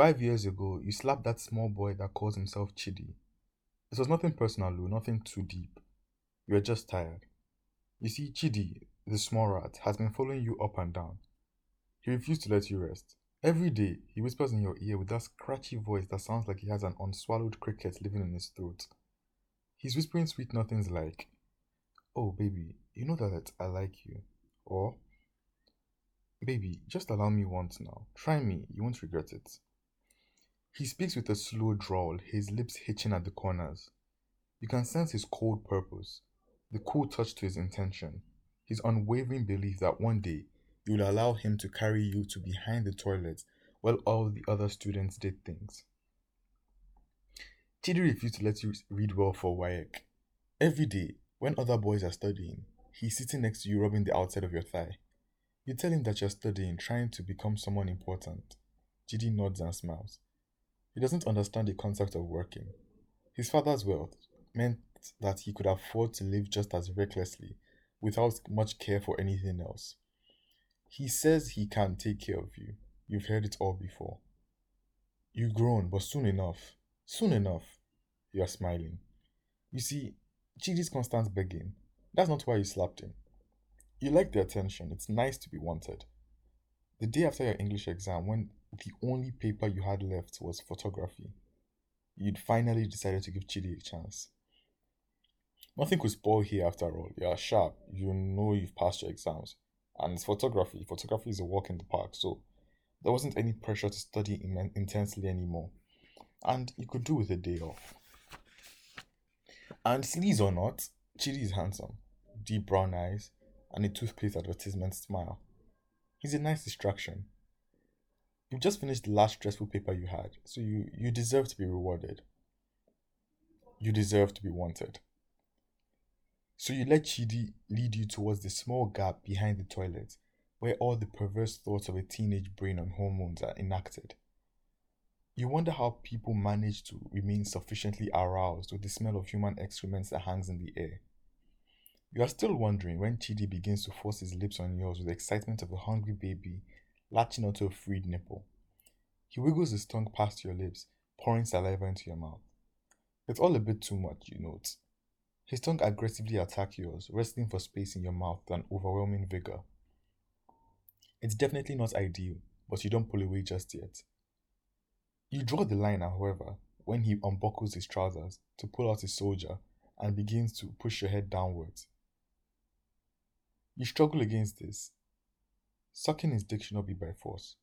Five years ago, you slapped that small boy that calls himself Chidi. It was nothing personal, Lou, nothing too deep. You were just tired. You see, Chidi, the small rat, has been following you up and down. He refused to let you rest. Every day, he whispers in your ear with that scratchy voice that sounds like he has an unswallowed cricket living in his throat. He's whispering sweet nothings like, Oh, baby, you know that I like you. Or, Baby, just allow me once now. Try me, you won't regret it. He speaks with a slow drawl, his lips hitching at the corners. You can sense his cold purpose, the cool touch to his intention, his unwavering belief that one day you will allow him to carry you to behind the toilet while all the other students did things. Chidi refused to let you read well for WAEC. Every day, when other boys are studying, he's sitting next to you rubbing the outside of your thigh. You tell him that you're studying, trying to become someone important. Chidi nods and smiles. He doesn't understand the concept of working. His father's wealth meant that he could afford to live just as recklessly, without much care for anything else. He says he can take care of you. You've heard it all before. You've grown, but soon enough, soon enough, you are smiling. You see, Chidi's constant begging. That's not why you slapped him. You like the attention. It's nice to be wanted. The day after your English exam, when the only paper you had left was photography, you'd finally decided to give Chidi a chance. Nothing could spoil here after all. You are sharp. You know you've passed your exams. And it's photography. Photography is a walk in the park. So there wasn't any pressure to study intensely anymore. And you could do with a day off. And sleaze or not, Chidi is handsome. Deep brown eyes and a toothpaste advertisement smile. He's a nice distraction. You've just finished the last stressful paper you had, so you, you deserve to be rewarded. You deserve to be wanted. So you let Chidi lead you towards the small gap behind the toilet where all the perverse thoughts of a teenage brain on hormones are enacted. You wonder how people manage to remain sufficiently aroused with the smell of human excrements that hangs in the air. You are still wondering when Chidi begins to force his lips on yours with the excitement of a hungry baby latching onto a freed nipple. He wiggles his tongue past your lips, pouring saliva into your mouth. It's all a bit too much, you note. His tongue aggressively attacks yours, wrestling for space in your mouth with an overwhelming vigor. It's definitely not ideal, but you don't pull away just yet. You draw the line, however, when he unbuckles his trousers to pull out his soldier and begins to push your head downwards. You struggle against this. Sucking his dick should not be by force.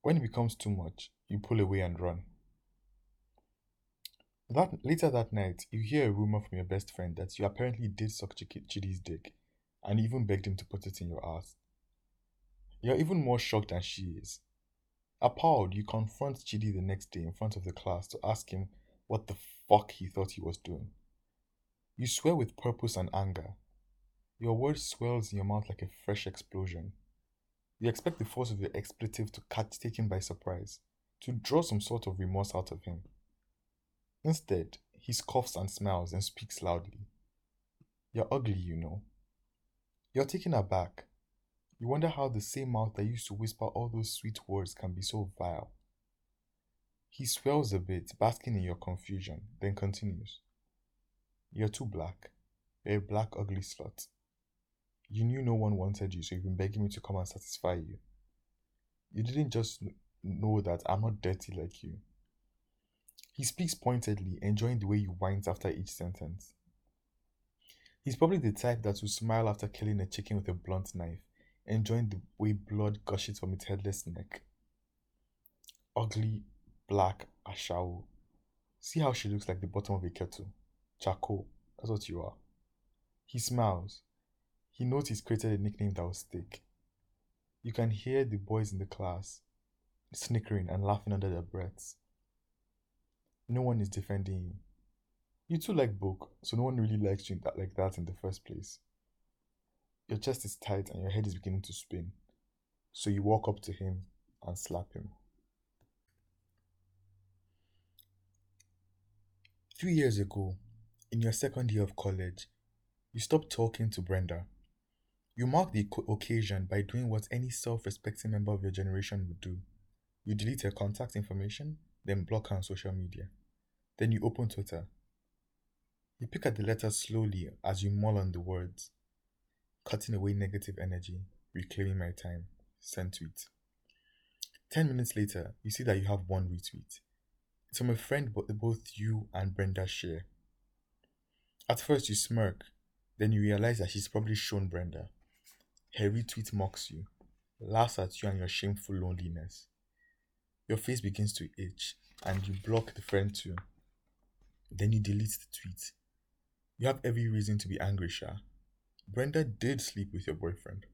When it becomes too much, you pull away and run. That later that night, you hear a rumor from your best friend that you apparently did suck Ch- Chidi's dick, and even begged him to put it in your ass. You're even more shocked than she is. Appalled, you confront Chidi the next day in front of the class to ask him what the fuck he thought he was doing. You swear with purpose and anger. Your word swells in your mouth like a fresh explosion. You expect the force of your expletive to catch take him by surprise, to draw some sort of remorse out of him. Instead, he scoffs and smiles and speaks loudly. You're ugly, you know. You're taken aback. You wonder how the same mouth that used to whisper all those sweet words can be so vile. He swells a bit, basking in your confusion, then continues. You're too black. You're a black, ugly slut. You knew no one wanted you, so you've been begging me to come and satisfy you. You didn't just know that I'm not dirty like you. He speaks pointedly, enjoying the way you whines after each sentence. He's probably the type that will smile after killing a chicken with a blunt knife, enjoying the way blood gushes from its headless neck. Ugly, black Ashawo. See how she looks like the bottom of a kettle. Charcoal. That's what you are. He smiles. He knows he's created a nickname that will stick. You can hear the boys in the class snickering and laughing under their breaths. No one is defending you. You too like book, so no one really likes you that, like that in the first place. Your chest is tight and your head is beginning to spin. So you walk up to him and slap him. Three years ago, in your second year of college, you stopped talking to Brenda. You mark the occasion by doing what any self respecting member of your generation would do You delete her contact information, then block her on social media. Then you open Twitter. You pick at the letters slowly as you mull on the words, cutting away negative energy, reclaiming my time. Send tweet. 10 minutes later, you see that you have one retweet. It's from a friend but both you and Brenda share. At first, you smirk, then you realize that she's probably shown Brenda. Her retweet mocks you, laughs at you and your shameful loneliness. Your face begins to itch, and you block the friend too. Then you delete the tweet. You have every reason to be angry, Sha. Brenda did sleep with your boyfriend.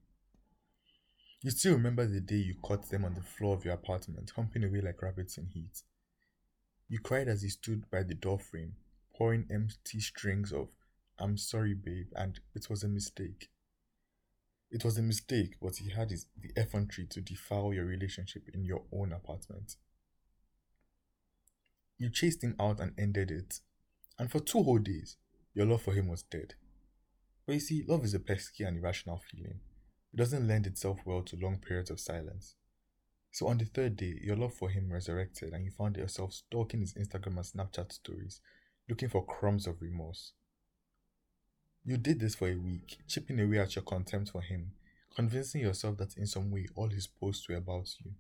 You still remember the day you caught them on the floor of your apartment, humping away like rabbits in heat. You cried as he stood by the door frame, pouring empty strings of I'm sorry, babe, and it was a mistake. It was a mistake, but he had his, the effrontery to defile your relationship in your own apartment. You chased him out and ended it, and for two whole days, your love for him was dead. But you see, love is a pesky and irrational feeling. It doesn't lend itself well to long periods of silence. So on the third day, your love for him resurrected and you found yourself stalking his Instagram and Snapchat stories, looking for crumbs of remorse. You did this for a week, chipping away at your contempt for him, convincing yourself that in some way all his posts were about you.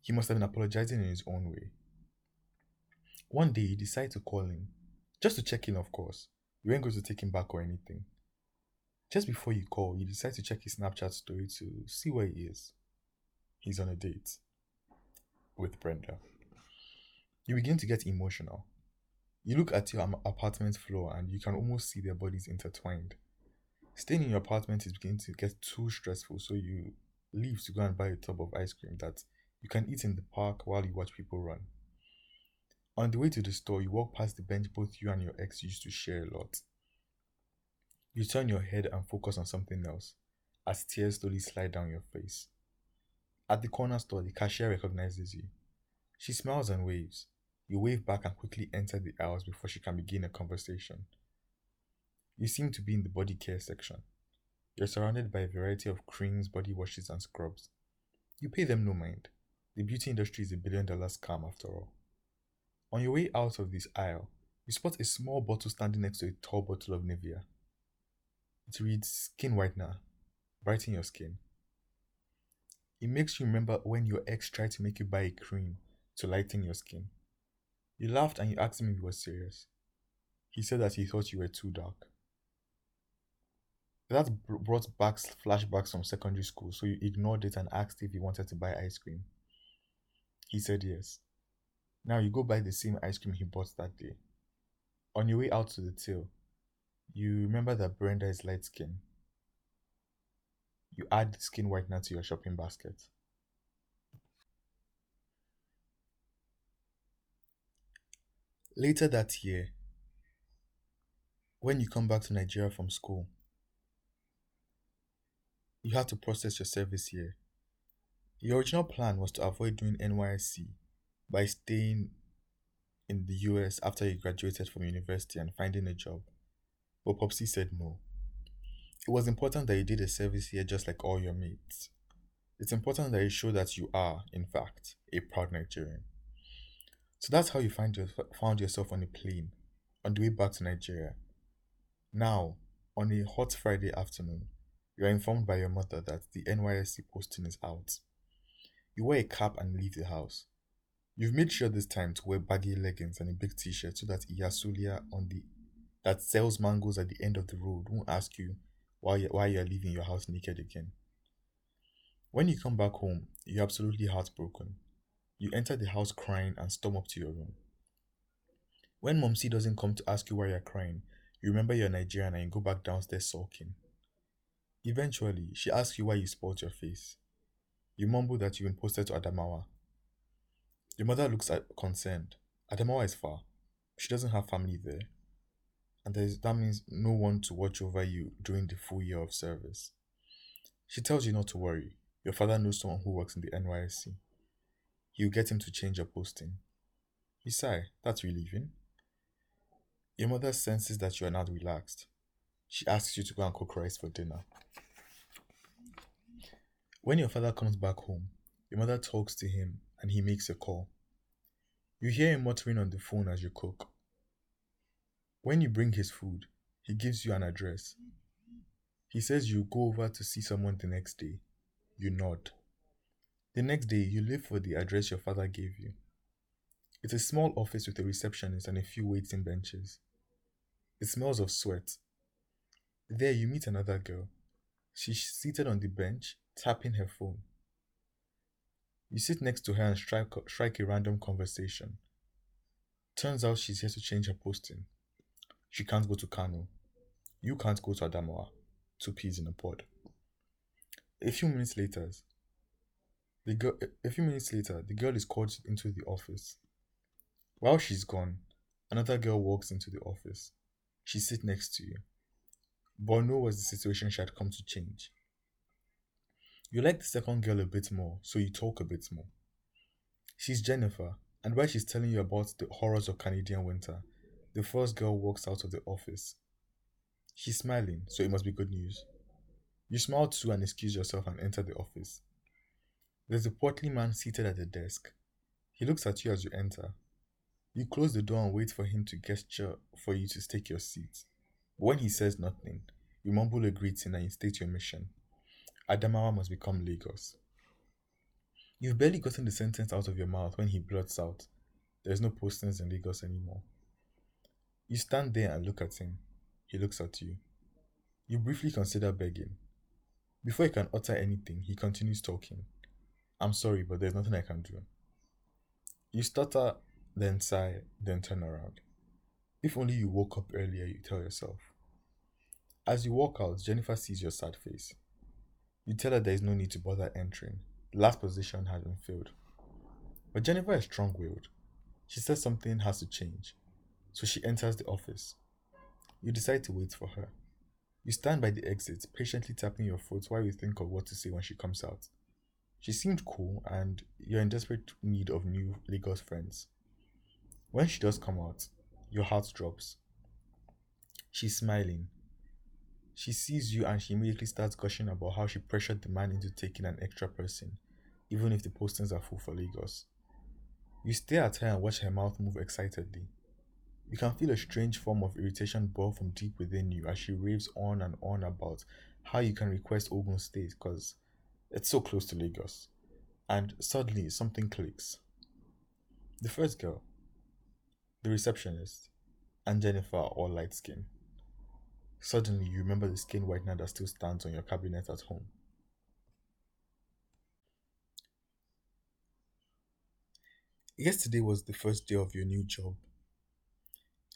He must have been apologizing in his own way. One day you decide to call him, just to check in, of course. You ain't going to take him back or anything. Just before you call, you decide to check his Snapchat story to see where he is. He's on a date with Brenda. You begin to get emotional. You look at your apartment floor and you can almost see their bodies intertwined. Staying in your apartment is beginning to get too stressful, so you leave to go and buy a tub of ice cream that you can eat in the park while you watch people run. On the way to the store, you walk past the bench both you and your ex used to share a lot. You turn your head and focus on something else as tears slowly slide down your face. At the corner store, the cashier recognizes you. She smiles and waves. You wave back and quickly enter the aisles before she can begin a conversation. You seem to be in the body care section. You're surrounded by a variety of creams, body washes, and scrubs. You pay them no mind. The beauty industry is a billion dollar scam after all. On your way out of this aisle, you spot a small bottle standing next to a tall bottle of Nivea. It reads Skin Whitener, brighten your skin. It makes you remember when your ex tried to make you buy a cream to lighten your skin. You laughed and you asked him if he was serious. He said that he thought you were too dark. That brought back flashbacks from secondary school, so you ignored it and asked if he wanted to buy ice cream. He said yes. Now you go buy the same ice cream he bought that day. On your way out to the till, you remember that Brenda is light skin. You add skin whitener to your shopping basket. Later that year, when you come back to Nigeria from school, you have to process your service year. Your original plan was to avoid doing NYSC by staying in the US after you graduated from university and finding a job. But Popsy said no. It was important that you did a service here just like all your mates. It's important that you show that you are, in fact, a proud Nigerian. So that's how you find your, found yourself on a plane on the way back to Nigeria. Now, on a hot Friday afternoon, you are informed by your mother that the NYSC posting is out. You wear a cap and leave the house. You've made sure this time to wear baggy leggings and a big t-shirt so that Iyasulia on the that sells mangoes at the end of the road won't ask you why you why you're leaving your house naked again. When you come back home, you're absolutely heartbroken. You enter the house crying and storm up to your room. When Momsy doesn't come to ask you why you're crying, you remember you're Nigerian and you go back downstairs sulking. Eventually, she asks you why you spoiled your face. You mumble that you've been posted to Adamawa. Your mother looks at, concerned. Adamawa is far. She doesn't have family there and that means no one to watch over you during the full year of service. She tells you not to worry. Your father knows someone who works in the NYSC. He'll get him to change your posting. You sigh, that's relieving. Your mother senses that you are not relaxed. She asks you to go and cook rice for dinner. When your father comes back home, Your mother talks to him and he makes a call. You hear him muttering on the phone as you cook. When you bring his food, he gives you an address. He says you go over to see someone the next day. You nod. The next day, you leave for the address your father gave you. It's a small office with a receptionist and a few waiting benches. It smells of sweat. There, you meet another girl. She's seated on the bench, tapping her phone. You sit next to her and strike, strike a random conversation. Turns out she's here to change her posting. She can't go to Kano. You can't go to Adamawa. Two peas in a pod. A few minutes later, the girl, a few minutes later, the girl is called into the office. While she's gone, another girl walks into the office. She sits next to you. But no was the situation she had come to change. You like the second girl a bit more, so you talk a bit more. She's Jennifer, and while she's telling you about the horrors of Canadian winter, the first girl walks out of the office. She's smiling, so it must be good news. You smile too and excuse yourself and enter the office. There's a portly man seated at the desk. He looks at you as you enter. You close the door and wait for him to gesture for you to take your seat. But when he says nothing, you mumble a greeting and you state your mission. Adamawa must become Lagos. You've barely gotten the sentence out of your mouth when he blurts out, There's no postings in Lagos anymore. You stand there and look at him. He looks at you. You briefly consider begging. Before he can utter anything, he continues talking. I'm sorry, but there's nothing I can do. You stutter, then sigh, then turn around. If only you woke up earlier, you tell yourself. As you walk out, Jennifer sees your sad face. You tell her there is no need to bother entering. The last position has been filled. But Jennifer is strong willed. She says something has to change. So she enters the office. You decide to wait for her. You stand by the exit, patiently tapping your foot while you think of what to say when she comes out. She seemed cool, and you're in desperate need of new Lagos friends. When she does come out, your heart drops. She's smiling. She sees you and she immediately starts gushing about how she pressured the man into taking an extra person, even if the postings are full for Lagos. You stare at her and watch her mouth move excitedly. You can feel a strange form of irritation boil from deep within you as she raves on and on about how you can request Ogun State because it's so close to Lagos. And suddenly something clicks. The first girl, the receptionist, and Jennifer are all light skin. Suddenly you remember the skin whitener that still stands on your cabinet at home. Yesterday was the first day of your new job.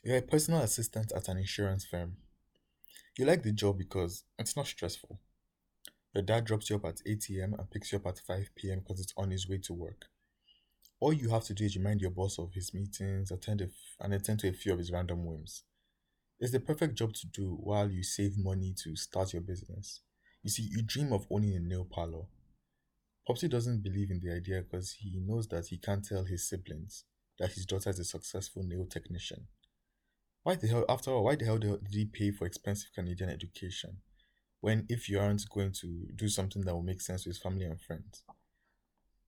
You're a personal assistant at an insurance firm. You like the job because it's not stressful. Your dad drops you up at 8 a.m. and picks you up at 5 p.m. because it's on his way to work. All you have to do is remind your boss of his meetings, attend f- and attend to a few of his random whims. It's the perfect job to do while you save money to start your business. You see, you dream of owning a nail parlor. Popsy doesn't believe in the idea because he knows that he can't tell his siblings that his daughter is a successful nail technician. Why the hell, after all, why the hell did he pay for expensive Canadian education? When if you aren't going to do something that will make sense with family and friends.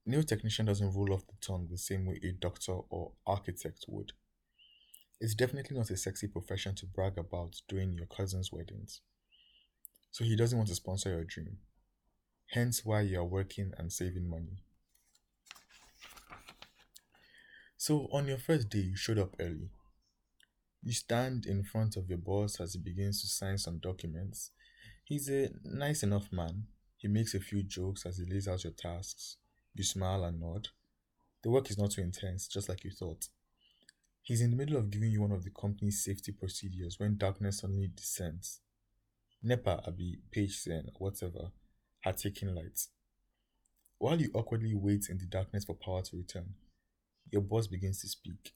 Nail technician doesn't roll off the tongue the same way a doctor or architect would. It's definitely not a sexy profession to brag about doing your cousin's weddings. So he doesn't want to sponsor your dream. Hence why you are working and saving money. So on your first day, you showed up early. You stand in front of your boss as he begins to sign some documents He's a nice enough man. He makes a few jokes as he lays out your tasks. You smile and nod. The work is not too intense, just like you thought. He's in the middle of giving you one of the company's safety procedures when darkness suddenly descends. NEPA, Abi, 10, whatever, had taken light. While you awkwardly wait in the darkness for power to return, your boss begins to speak.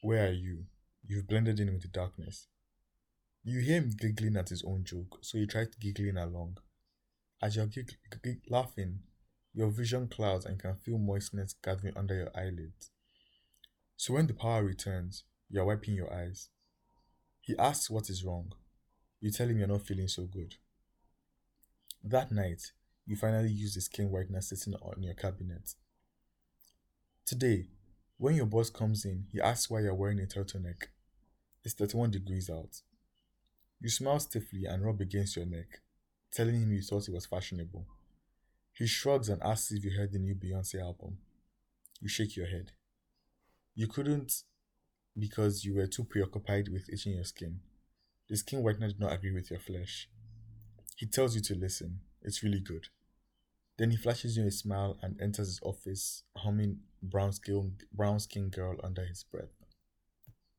Where are you? You've blended in with the darkness. You hear him giggling at his own joke, so you try giggling along. As you're laughing, your vision clouds and you can feel moistness gathering under your eyelids. So when the power returns, you're wiping your eyes. He asks what is wrong. You tell him you're not feeling so good. That night, you finally use the skin whitener sitting on your cabinet. Today, when your boss comes in, he asks why you're wearing a turtleneck. It's 31 degrees out. You smile stiffly and rub against your neck, telling him you thought it was fashionable. He shrugs and asks if you heard the new Beyonce album. You shake your head. You couldn't because you were too preoccupied with itching your skin. The skin whitener did not agree with your flesh. He tells you to listen. It's really good. Then he flashes you a smile and enters his office, humming brown skin, brown skin girl under his breath.